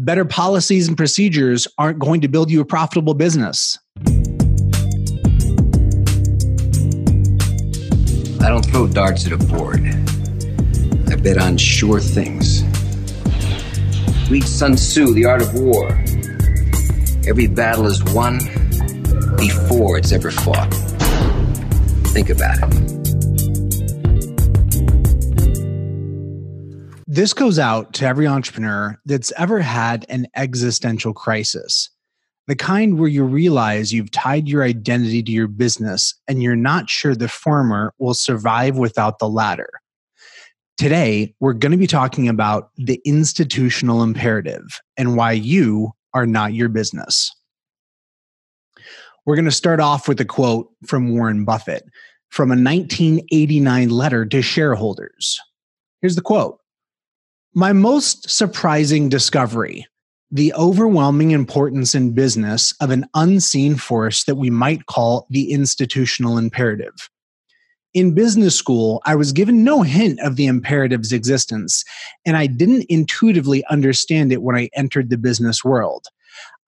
Better policies and procedures aren't going to build you a profitable business. I don't throw darts at a board. I bet on sure things. Read Sun Tzu, The Art of War. Every battle is won before it's ever fought. Think about it. This goes out to every entrepreneur that's ever had an existential crisis. The kind where you realize you've tied your identity to your business and you're not sure the former will survive without the latter. Today, we're going to be talking about the institutional imperative and why you are not your business. We're going to start off with a quote from Warren Buffett from a 1989 letter to shareholders. Here's the quote my most surprising discovery the overwhelming importance in business of an unseen force that we might call the institutional imperative. In business school, I was given no hint of the imperative's existence, and I didn't intuitively understand it when I entered the business world.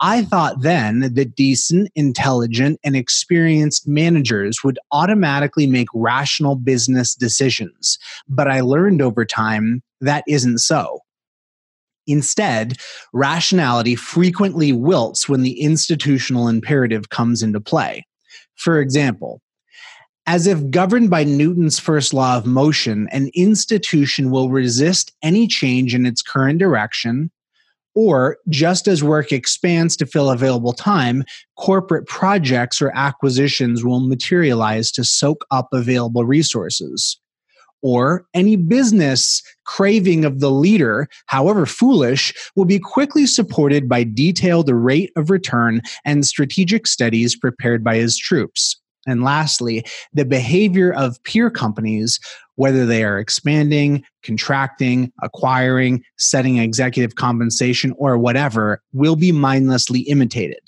I thought then that decent, intelligent, and experienced managers would automatically make rational business decisions. But I learned over time that isn't so. Instead, rationality frequently wilts when the institutional imperative comes into play. For example, as if governed by Newton's first law of motion, an institution will resist any change in its current direction, or just as work expands to fill available time, corporate projects or acquisitions will materialize to soak up available resources. Or any business craving of the leader, however foolish, will be quickly supported by detailed rate of return and strategic studies prepared by his troops. And lastly, the behavior of peer companies, whether they are expanding, contracting, acquiring, setting executive compensation, or whatever, will be mindlessly imitated.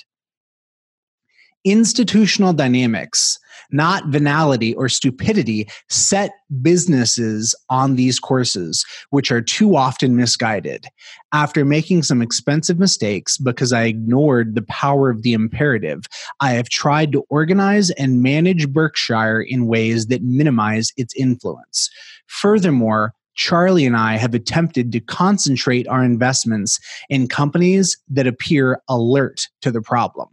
Institutional dynamics not venality or stupidity, set businesses on these courses, which are too often misguided. After making some expensive mistakes because I ignored the power of the imperative, I have tried to organize and manage Berkshire in ways that minimize its influence. Furthermore, Charlie and I have attempted to concentrate our investments in companies that appear alert to the problem.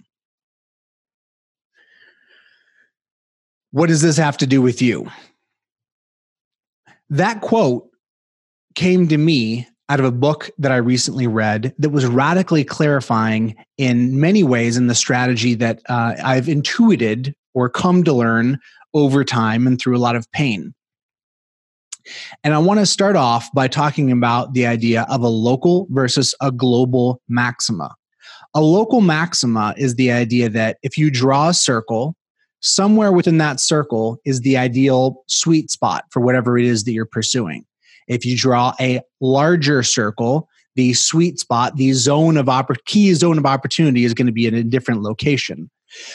What does this have to do with you? That quote came to me out of a book that I recently read that was radically clarifying in many ways in the strategy that uh, I've intuited or come to learn over time and through a lot of pain. And I want to start off by talking about the idea of a local versus a global maxima. A local maxima is the idea that if you draw a circle somewhere within that circle is the ideal sweet spot for whatever it is that you're pursuing. If you draw a larger circle, the sweet spot, the zone of oppor- key zone of opportunity is going to be in a different location.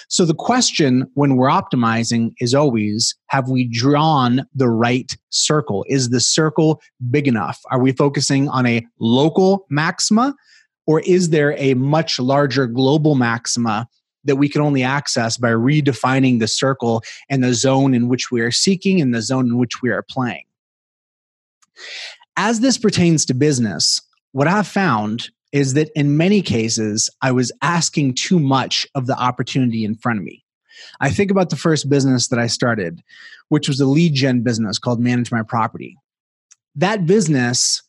So the question when we're optimizing is always have we drawn the right circle? Is the circle big enough? Are we focusing on a local maxima or is there a much larger global maxima that we can only access by redefining the circle and the zone in which we are seeking and the zone in which we are playing. As this pertains to business, what I've found is that in many cases, I was asking too much of the opportunity in front of me. I think about the first business that I started, which was a lead gen business called Manage My Property. That business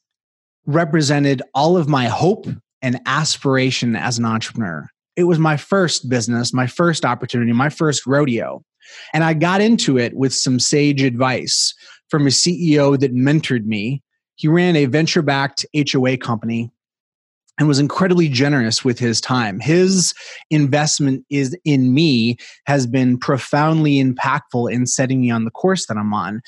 represented all of my hope and aspiration as an entrepreneur it was my first business, my first opportunity, my first rodeo. And I got into it with some sage advice from a CEO that mentored me. He ran a venture backed HOA company and was incredibly generous with his time. His investment is in me has been profoundly impactful in setting me on the course that I'm on.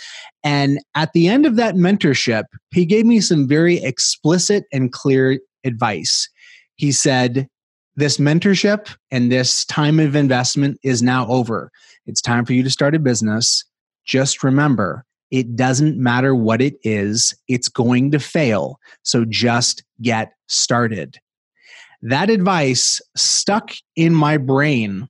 And at the end of that mentorship, he gave me some very explicit and clear advice. He said, this mentorship and this time of investment is now over. It's time for you to start a business. Just remember, it doesn't matter what it is, it's going to fail. So just get started. That advice stuck in my brain,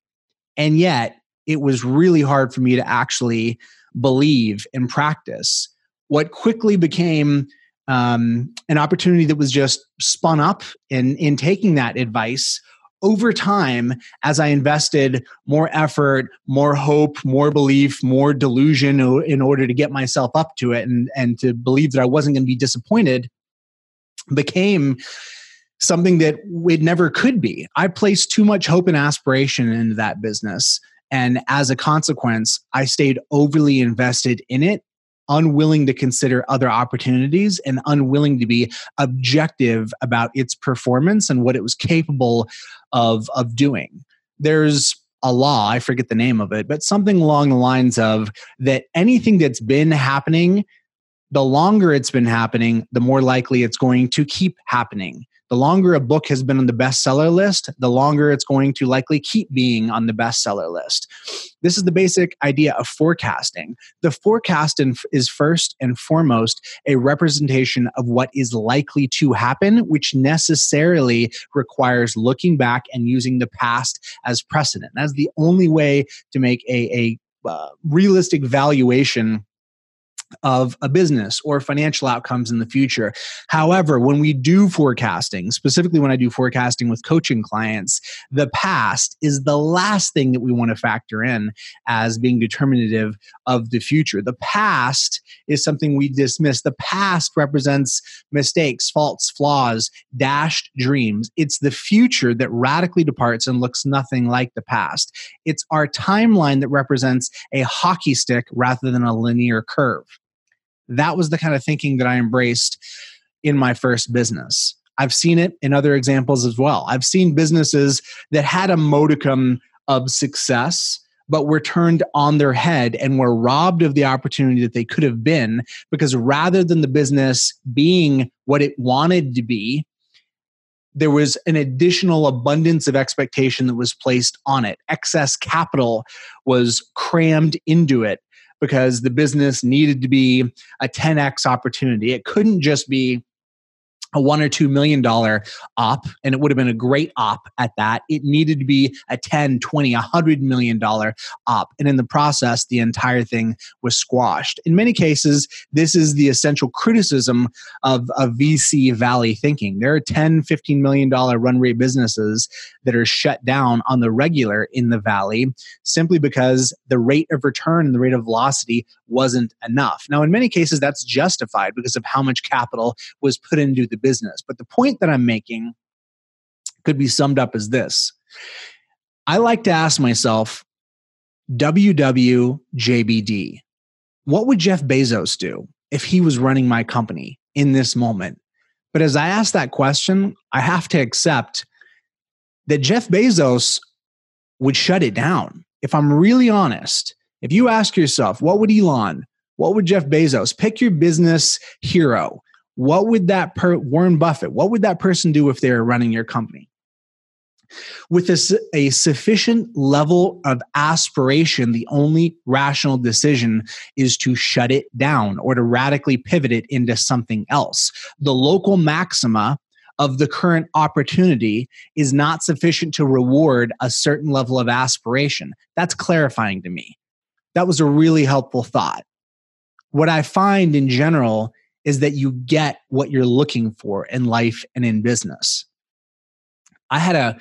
and yet it was really hard for me to actually believe and practice. What quickly became um, an opportunity that was just spun up in in taking that advice over time as i invested more effort more hope more belief more delusion in order to get myself up to it and and to believe that i wasn't going to be disappointed became something that it never could be. I placed too much hope and aspiration into that business and as a consequence i stayed overly invested in it unwilling to consider other opportunities and unwilling to be objective about its performance and what it was capable of of doing. There's a law i forget the name of it but something along the lines of that anything that's been happening the longer it's been happening the more likely it's going to keep happening the longer a book has been on the bestseller list, the longer it's going to likely keep being on the bestseller list. This is the basic idea of forecasting. The forecast is first and foremost a representation of what is likely to happen, which necessarily requires looking back and using the past as precedent. That's the only way to make a, a uh, realistic valuation of a business or financial outcomes in the future. However, when we do forecasting, specifically when I do forecasting with coaching clients, the past is the last thing that we want to factor in as being determinative of the future. The past is something we dismiss. The past represents mistakes, faults, flaws, dashed dreams. It's the future that radically departs and looks nothing like the past. It's our timeline that represents a hockey stick rather than a linear curve. That was the kind of thinking that I embraced in my first business. I've seen it in other examples as well. I've seen businesses that had a modicum of success, but were turned on their head and were robbed of the opportunity that they could have been because rather than the business being what it wanted to be, there was an additional abundance of expectation that was placed on it. Excess capital was crammed into it because the business needed to be a 10x opportunity. It couldn't just be a one or two million dollar op and it would have been a great op at that. It needed to be a 10 20 100 million dollar op and in the process the entire thing was squashed. In many cases this is the essential criticism of, of vc valley thinking. There are 10 15 million dollar run rate businesses that are shut down on the regular in the valley simply because the rate of return and the rate of velocity wasn't enough. Now in many cases that's justified because of how much capital was put into the business. But the point that I'm making could be summed up as this I like to ask myself, WWJBD, what would Jeff Bezos do if he was running my company in this moment? But as I ask that question, I have to accept that Jeff Bezos would shut it down. If I'm really honest, if you ask yourself, what would Elon, what would Jeff Bezos, pick your business hero, what would that per Warren Buffett, what would that person do if they were running your company? With a, a sufficient level of aspiration, the only rational decision is to shut it down or to radically pivot it into something else. The local maxima of the current opportunity is not sufficient to reward a certain level of aspiration. That's clarifying to me. That was a really helpful thought. What I find in general is that you get what you're looking for in life and in business. I had a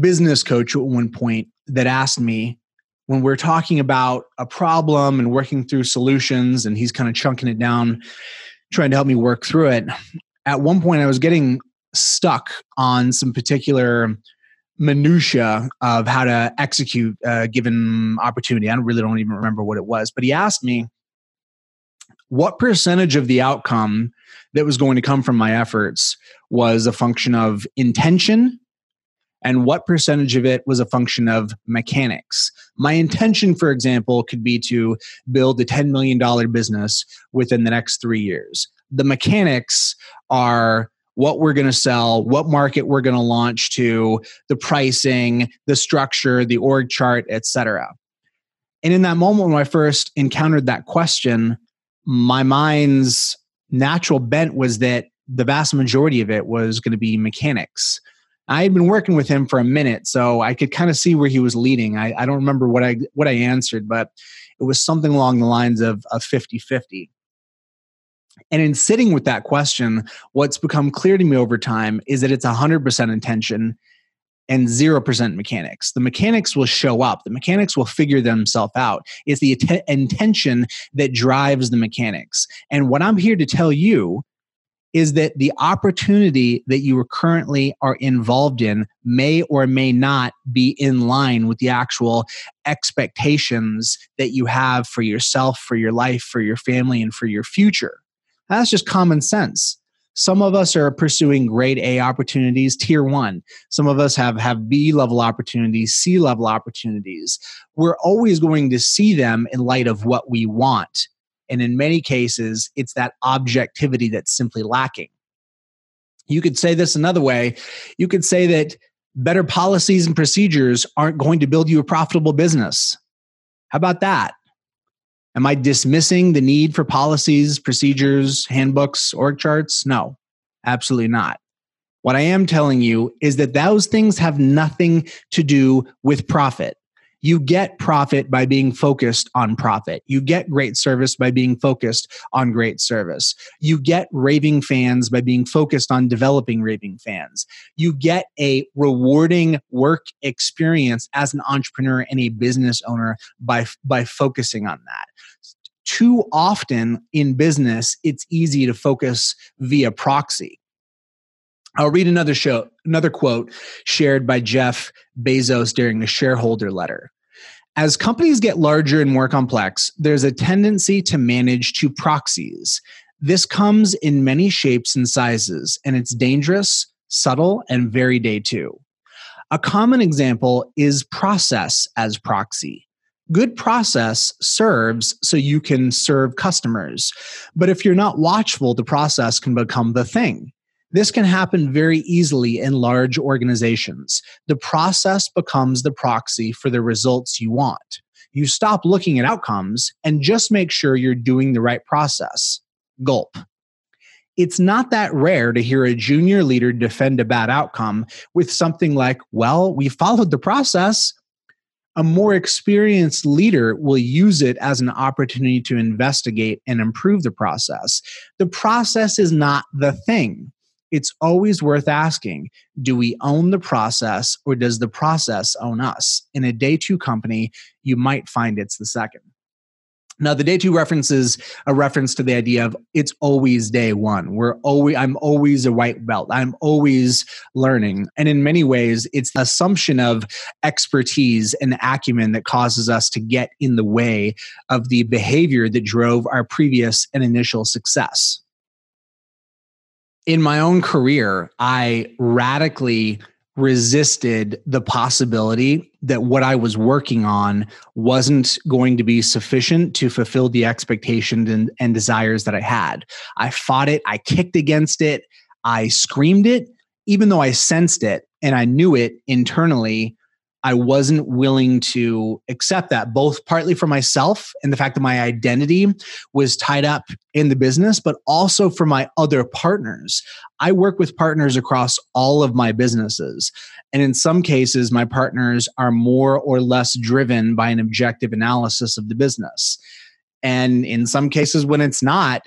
business coach at one point that asked me when we're talking about a problem and working through solutions, and he's kind of chunking it down, trying to help me work through it. At one point, I was getting stuck on some particular minutia of how to execute a given opportunity. I really don't even remember what it was, but he asked me, what percentage of the outcome that was going to come from my efforts was a function of intention and what percentage of it was a function of mechanics. My intention, for example, could be to build a $10 million business within the next three years. The mechanics are what we're going to sell, what market we're going to launch to, the pricing, the structure, the org chart, etc. And in that moment when I first encountered that question, my mind's natural bent was that the vast majority of it was going to be mechanics. I had been working with him for a minute, so I could kind of see where he was leading. I, I don't remember what I what I answered, but it was something along the lines of a 50-50. And in sitting with that question, what's become clear to me over time is that it's 100% intention and 0% mechanics. The mechanics will show up, the mechanics will figure themselves out. It's the intention that drives the mechanics. And what I'm here to tell you is that the opportunity that you are currently are involved in may or may not be in line with the actual expectations that you have for yourself, for your life, for your family, and for your future. That's just common sense. Some of us are pursuing grade A opportunities, tier one. Some of us have, have B level opportunities, C level opportunities. We're always going to see them in light of what we want. And in many cases, it's that objectivity that's simply lacking. You could say this another way. You could say that better policies and procedures aren't going to build you a profitable business. How about that? Am I dismissing the need for policies, procedures, handbooks, org charts? No, absolutely not. What I am telling you is that those things have nothing to do with profit. You get profit by being focused on profit. You get great service by being focused on great service. You get raving fans by being focused on developing raving fans. You get a rewarding work experience as an entrepreneur and a business owner by, by focusing on that too often in business, it's easy to focus via proxy. I'll read another show, another quote shared by Jeff Bezos during a shareholder letter. As companies get larger and more complex, there's a tendency to manage to proxies. This comes in many shapes and sizes, and it's dangerous, subtle, and very day two. A common example is process as proxy. Good process serves so you can serve customers. But if you're not watchful, the process can become the thing. This can happen very easily in large organizations. The process becomes the proxy for the results you want. You stop looking at outcomes and just make sure you're doing the right process. Gulp. It's not that rare to hear a junior leader defend a bad outcome with something like, well, we followed the process. A more experienced leader will use it as an opportunity to investigate and improve the process. The process is not the thing it's always worth asking do we own the process or does the process own us? In a day two company, you might find it's the second. Now, the day two references a reference to the idea of it's always day one. We're always, I'm always a white belt. I'm always learning. And in many ways, it's the assumption of expertise and acumen that causes us to get in the way of the behavior that drove our previous and initial success in my own career, I radically resisted the possibility that what I was working on wasn't going to be sufficient to fulfill the expectations and, and, desires that I had. I fought it, I kicked against it, I screamed it, even though I sensed it and I knew it internally. I wasn't willing to accept that, both partly for myself and the fact that my identity was tied up in the business, but also for my other partners. I work with partners across all of my businesses. And in some cases, my partners are more or less driven by an objective analysis of the business. And in some cases, when it's not,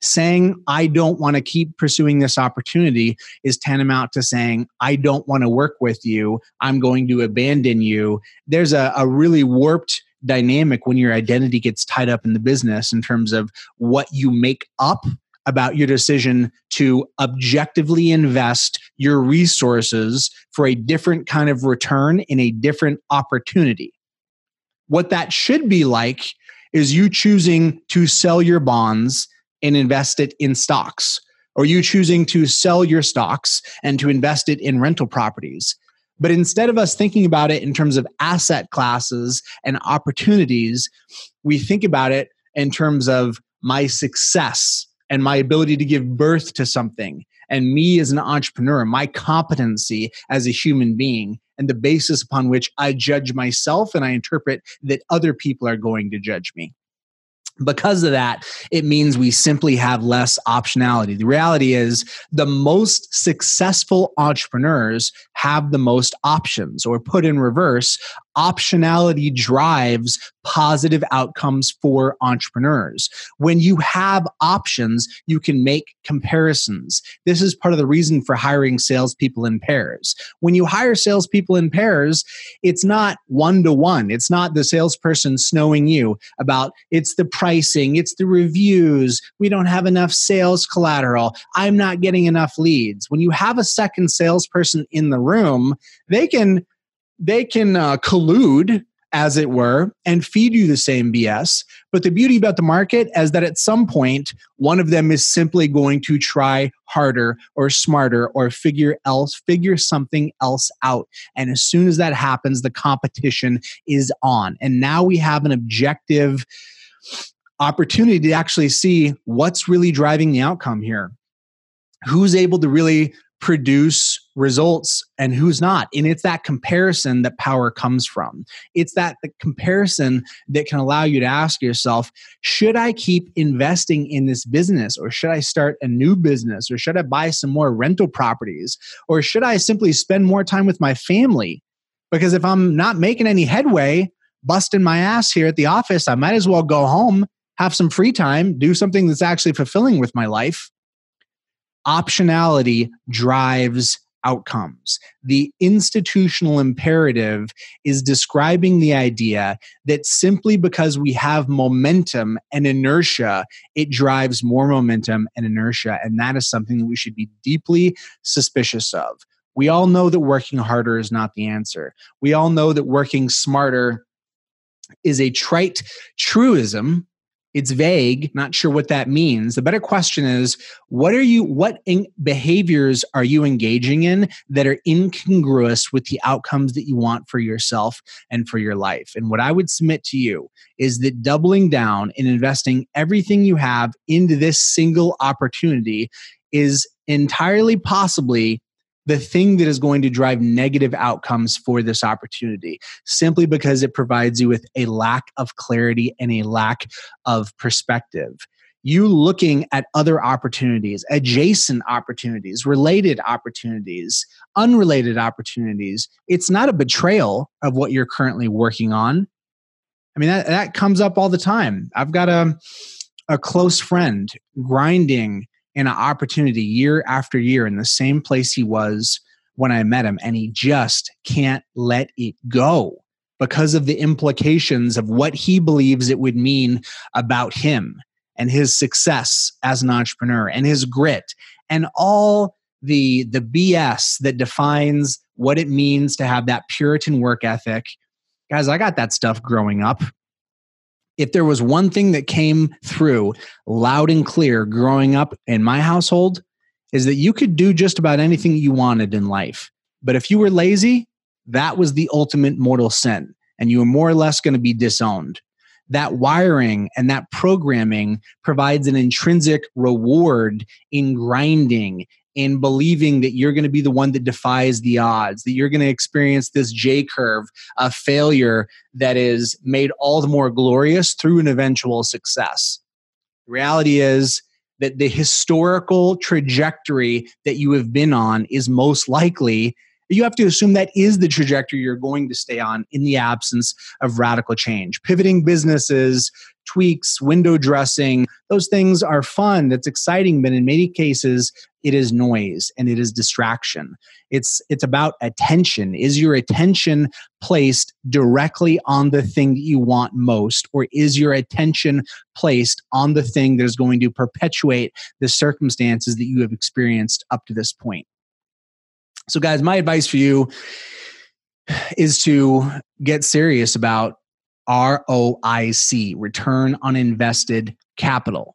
saying i don't want to keep pursuing this opportunity is tantamount to saying i don't want to work with you i'm going to abandon you there's a, a really warped dynamic when your identity gets tied up in the business in terms of what you make up about your decision to objectively invest your resources for a different kind of return in a different opportunity. What that should be like is you choosing to sell your bonds and invest it in stocks, or you choosing to sell your stocks and to invest it in rental properties. But instead of us thinking about it in terms of asset classes and opportunities, we think about it in terms of my success and my ability to give birth to something and me as an entrepreneur, my competency as a human being, and the basis upon which I judge myself and I interpret that other people are going to judge me. Because of that, it means we simply have less optionality. The reality is, the most successful entrepreneurs have the most options, or put in reverse, optionality drives positive outcomes for entrepreneurs. When you have options, you can make comparisons. This is part of the reason for hiring salespeople in pairs. When you hire salespeople in pairs, it's not one to one. It's not the salesperson snowing you about it's the pricing, it's the reviews. We don't have enough sales collateral. I'm not getting enough leads. When you have a second salesperson in the room, they can they can uh, collude as it were and feed you the same bs but the beauty about the market is that at some point one of them is simply going to try harder or smarter or figure else figure something else out. And as soon as that happens the competition is on. And now we have an objective opportunity to actually see what's really driving the outcome here. Who's able to really produce results and who's not. And it's that comparison that power comes from. It's that comparison that can allow you to ask yourself, should I keep investing in this business or should I start a new business or should I buy some more rental properties or should I simply spend more time with my family? Because if I'm not making any headway, busting my ass here at the office, I might as well go home, have some free time, do something that's actually fulfilling with my life optionality drives outcomes. The institutional imperative is describing the idea that simply because we have momentum and inertia, it drives more momentum and inertia. And that is something that we should be deeply suspicious of. We all know that working harder is not the answer. We all know that working smarter is a trite truism it's vague not sure what that means. The better question is what are you what in, behaviors are you engaging in that are incongruous with the outcomes that you want for yourself and for your life? And what i would submit to you is that doubling down and investing everything you have into this single opportunity is entirely possibly the thing that is going to drive negative outcomes for this opportunity simply because it provides you with a lack of clarity and a lack of perspective. You looking at other opportunities, adjacent opportunities, related opportunities, unrelated opportunities, it's not a betrayal of what you're currently working on. I mean, that, that comes up all the time. I've got a, a close friend grinding an opportunity year after year in the same place he was when I met him, and he just can't let it go because of the implications of what he believes it would mean about him and his success as an entrepreneur and his grit and all the the BS that defines what it means to have that Puritan work ethic. Guys, I got that stuff growing up if there was one thing that came through loud and clear growing up in my household is that you could do just about anything you wanted in life. But if you were lazy that was the ultimate mortal sin and you were more or less going to be disowned. That wiring and that programming provides an intrinsic reward in grinding in believing that you're going to be the one that defies the odds, that you're going to experience this J curve of failure that is made all the more glorious through an eventual success. The reality is that the historical trajectory that you have been on is most likely you have to assume that is the trajectory you're going to stay on in the absence of radical change. Pivoting businesses, tweaks, window dressing, those things are fun, that's exciting, but in many cases, it is noise and it is distraction. It's it's about attention. Is your attention placed directly on the thing that you want most or is your attention placed on the thing that is going to perpetuate the circumstances that you have experienced up to this point? So, guys, my advice for you is to get serious about ROIC, return on invested capital.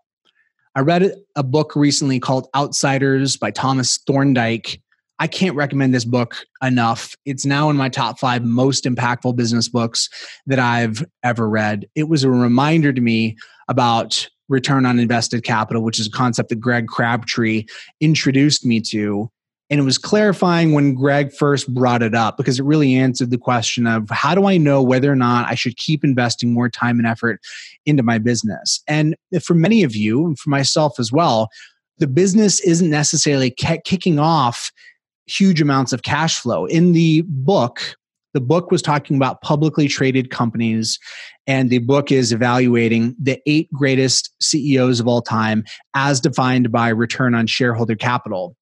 I read a book recently called Outsiders by Thomas Thorndike. I can't recommend this book enough. It's now in my top five most impactful business books that I've ever read. It was a reminder to me about return on invested capital, which is a concept that Greg Crabtree introduced me to And it was clarifying when Greg first brought it up because it really answered the question of how do I know whether or not I should keep investing more time and effort into my business? And for many of you, and for myself as well, the business isn't necessarily kicking off huge amounts of cash flow. In the book, the book was talking about publicly traded companies, and the book is evaluating the eight greatest CEOs of all time as defined by return on shareholder capital.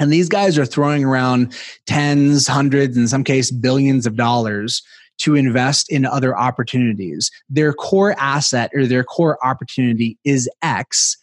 And these guys are throwing around tens, hundreds, in some case, billions of dollars to invest in other opportunities. Their core asset or their core opportunity is X.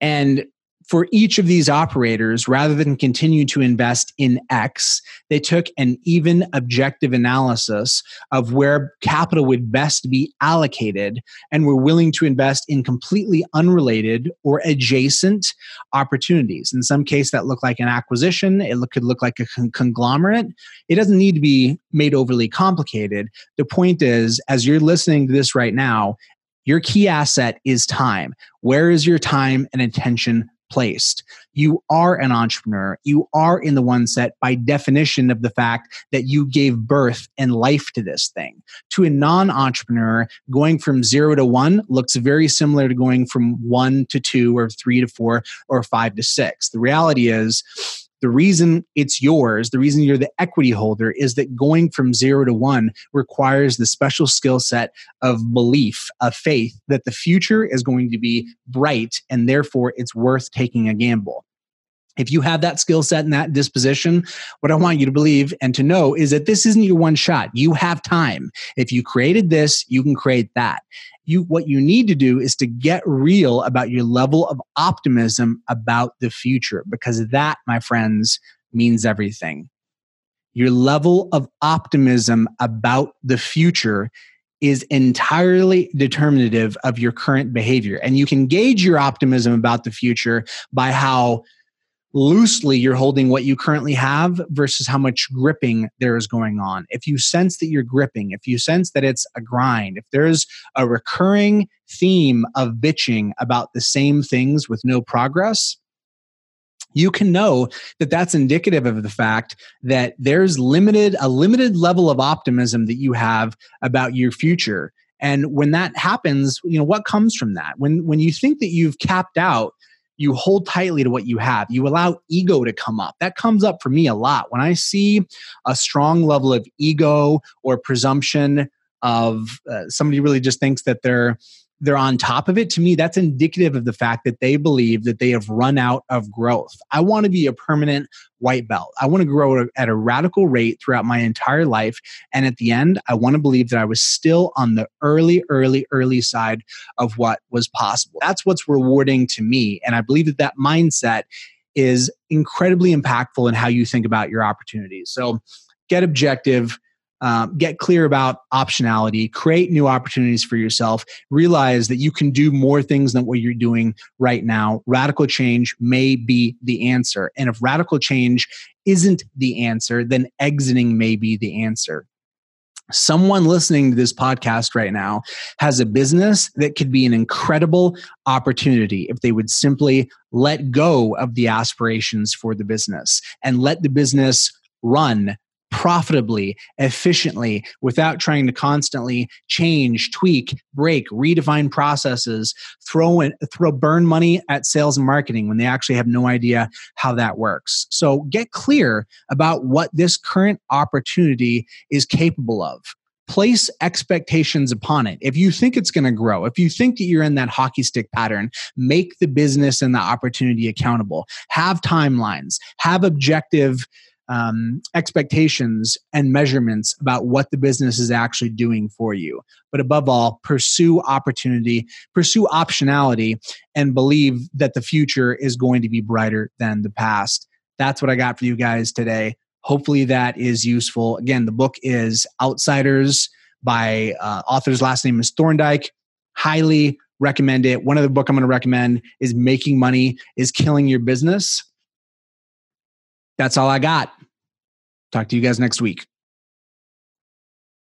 And for each of these operators, rather than continue to invest in X, they took an even objective analysis of where capital would best be allocated and were willing to invest in completely unrelated or adjacent opportunities. In some case, that looked like an acquisition, it could look like a con- conglomerate. It doesn't need to be made overly complicated. The point is, as you're listening to this right now, your key asset is time. Where is your time and attention placed. You are an entrepreneur. You are in the one set by definition of the fact that you gave birth and life to this thing. To a non entrepreneur, going from zero to one looks very similar to going from one to two or three to four or five to six. The reality is, the reason it's yours, the reason you're the equity holder is that going from zero to one requires the special skill set of belief, of faith that the future is going to be bright and therefore it's worth taking a gamble. If you have that skill set and that disposition, what I want you to believe and to know is that this isn't your one shot. You have time. If you created this, you can create that you what you need to do is to get real about your level of optimism about the future because that my friends means everything your level of optimism about the future is entirely determinative of your current behavior and you can gauge your optimism about the future by how loosely you're holding what you currently have versus how much gripping there is going on. If you sense that you're gripping, if you sense that it's a grind, if there's a recurring theme of bitching about the same things with no progress, you can know that that's indicative of the fact that there's limited a limited level of optimism that you have about your future and when that happens you know what comes from that when when you think that you've capped out you hold tightly to what you have. You allow ego to come up. That comes up for me a lot. When I see a strong level of ego or presumption of uh, somebody really just thinks that they're they're on top of it to me that's indicative of the fact that they believe that they have run out of growth. I want to be a permanent white belt. I want to grow at a radical rate throughout my entire life and at the end i want to believe that i was still on the early early early side of what was possible. That's what's rewarding to me and i believe that that mindset is incredibly impactful in how you think about your opportunities. So get objective um, get clear about optionality, create new opportunities for yourself, realize that you can do more things than what you're doing right now. Radical change may be the answer. And if radical change isn't the answer, then exiting may be the answer. Someone listening to this podcast right now has a business that could be an incredible opportunity if they would simply let go of the aspirations for the business and let the business run profitably, efficiently, without trying to constantly change, tweak, break, redefine processes, throw in, throw burn money at sales and marketing when they actually have no idea how that works. So get clear about what this current opportunity is capable of place expectations upon it. If you think it's going to grow, if you think that you're in that hockey stick pattern, make the business and the opportunity accountable. Have timelines, have objective um, expectations and measurements about what the business is actually doing for you. But above all, pursue opportunity, pursue optionality, and believe that the future is going to be brighter than the past. That's what I got for you guys today. Hopefully, that is useful. Again, the book is Outsiders by uh, author's last name is Thorndike. Highly recommend it. One other book I'm going to recommend is Making Money is Killing Your Business that's all I got. Talk to you guys next week.